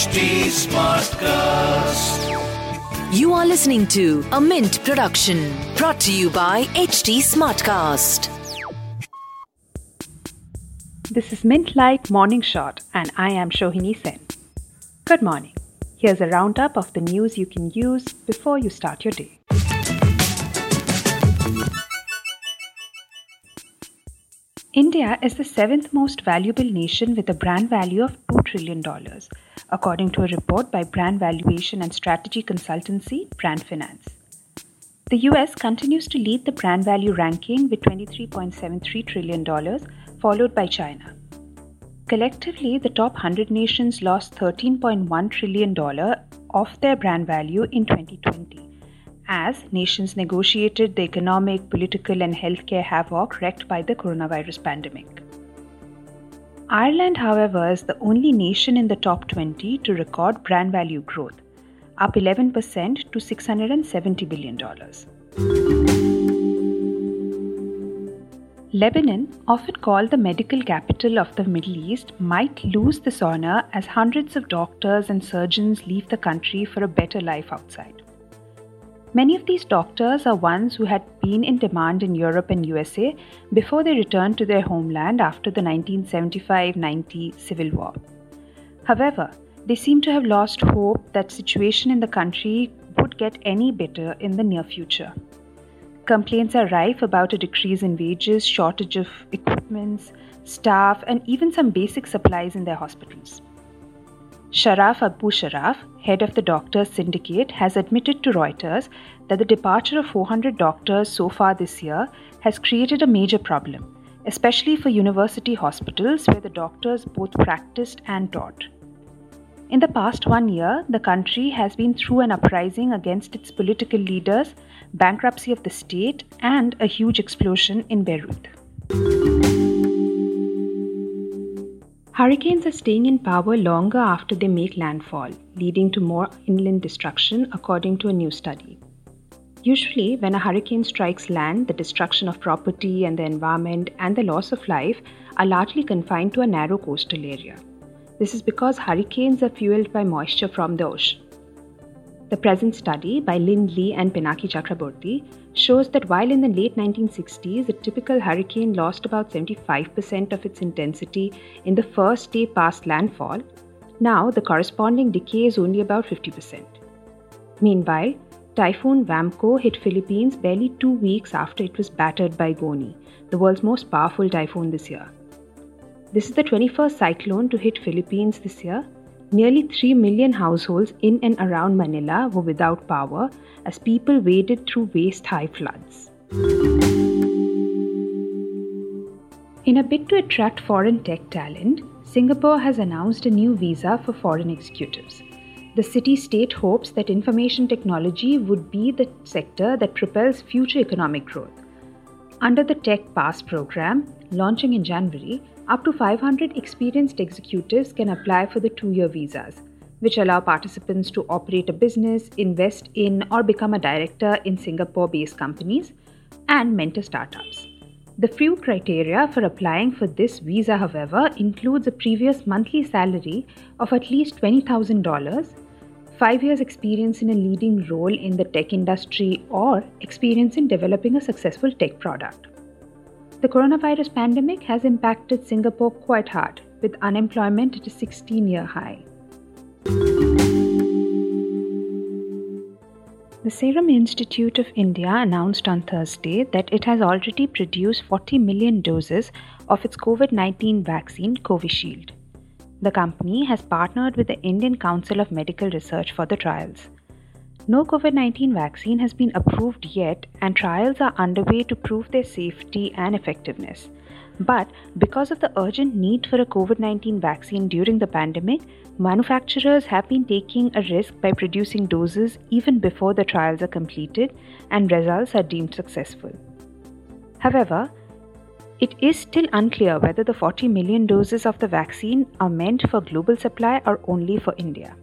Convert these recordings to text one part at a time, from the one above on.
HT Smartcast. You are listening to a Mint production brought to you by HT Smartcast. This is Mint Light Morning Shot, and I am Shohini Sen. Good morning. Here's a roundup of the news you can use before you start your day. India is the seventh most valuable nation with a brand value of $2 trillion, according to a report by brand valuation and strategy consultancy Brand Finance. The US continues to lead the brand value ranking with $23.73 trillion, followed by China. Collectively, the top 100 nations lost $13.1 trillion of their brand value in 2020 as nations negotiated the economic, political, and healthcare havoc wreaked by the coronavirus pandemic. Ireland, however, is the only nation in the top 20 to record brand value growth, up 11% to $670 billion. Lebanon, often called the medical capital of the Middle East, might lose this honor as hundreds of doctors and surgeons leave the country for a better life outside. Many of these doctors are ones who had been in demand in Europe and USA before they returned to their homeland after the 1975 90 civil war. However, they seem to have lost hope that situation in the country would get any better in the near future. Complaints are rife about a decrease in wages, shortage of equipments, staff, and even some basic supplies in their hospitals. Sharaf Abu Sharaf, head of the Doctors Syndicate, has admitted to Reuters that the departure of 400 doctors so far this year has created a major problem, especially for university hospitals where the doctors both practiced and taught. In the past one year, the country has been through an uprising against its political leaders, bankruptcy of the state, and a huge explosion in Beirut. Hurricanes are staying in power longer after they make landfall, leading to more inland destruction, according to a new study. Usually, when a hurricane strikes land, the destruction of property and the environment and the loss of life are largely confined to a narrow coastal area. This is because hurricanes are fueled by moisture from the ocean. The present study by Lin Li and Pinaki Chakraborty shows that while in the late 1960s a typical hurricane lost about 75% of its intensity in the first day past landfall, now the corresponding decay is only about 50%. Meanwhile, Typhoon Vamco hit Philippines barely two weeks after it was battered by Goni, the world's most powerful typhoon this year. This is the 21st cyclone to hit Philippines this year Nearly 3 million households in and around Manila were without power as people waded through waist high floods. In a bid to attract foreign tech talent, Singapore has announced a new visa for foreign executives. The city state hopes that information technology would be the sector that propels future economic growth. Under the Tech Pass program, launching in January, up to 500 experienced executives can apply for the two year visas, which allow participants to operate a business, invest in, or become a director in Singapore based companies, and mentor startups. The few criteria for applying for this visa, however, includes a previous monthly salary of at least $20,000, five years' experience in a leading role in the tech industry, or experience in developing a successful tech product. The coronavirus pandemic has impacted Singapore quite hard, with unemployment at a 16 year high. The Serum Institute of India announced on Thursday that it has already produced 40 million doses of its COVID 19 vaccine, Covishield. The company has partnered with the Indian Council of Medical Research for the trials. No COVID 19 vaccine has been approved yet, and trials are underway to prove their safety and effectiveness. But because of the urgent need for a COVID 19 vaccine during the pandemic, manufacturers have been taking a risk by producing doses even before the trials are completed and results are deemed successful. However, it is still unclear whether the 40 million doses of the vaccine are meant for global supply or only for India.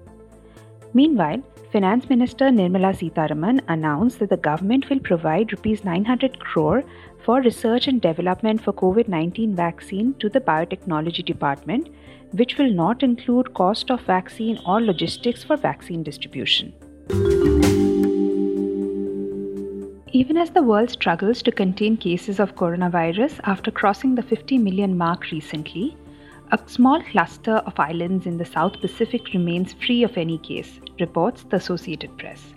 Meanwhile, Finance Minister Nirmala Sitharaman announced that the government will provide rupees 900 crore for research and development for COVID-19 vaccine to the biotechnology department, which will not include cost of vaccine or logistics for vaccine distribution. Even as the world struggles to contain cases of coronavirus after crossing the 50 million mark recently, a small cluster of islands in the South Pacific remains free of any case, reports the Associated Press.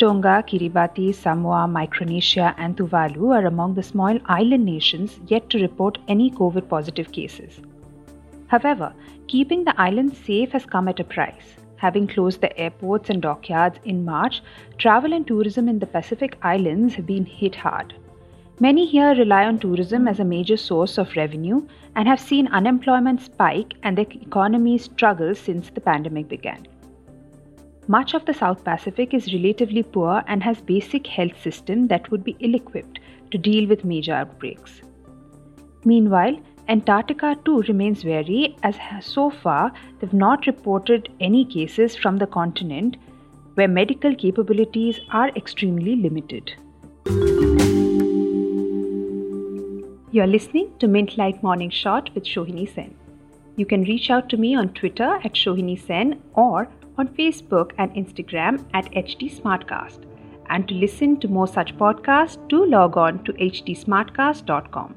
Tonga, Kiribati, Samoa, Micronesia, and Tuvalu are among the small island nations yet to report any COVID positive cases. However, keeping the islands safe has come at a price. Having closed the airports and dockyards in March, travel and tourism in the Pacific Islands have been hit hard. Many here rely on tourism as a major source of revenue and have seen unemployment spike and the economy struggle since the pandemic began. Much of the South Pacific is relatively poor and has basic health system that would be ill-equipped to deal with major outbreaks. Meanwhile, Antarctica too remains wary as so far they've not reported any cases from the continent where medical capabilities are extremely limited. You're listening to Mint Light Morning Shot with Shohini Sen. You can reach out to me on Twitter at Shohini Sen or on Facebook and Instagram at HT Smartcast. And to listen to more such podcasts, do log on to htsmartcast.com.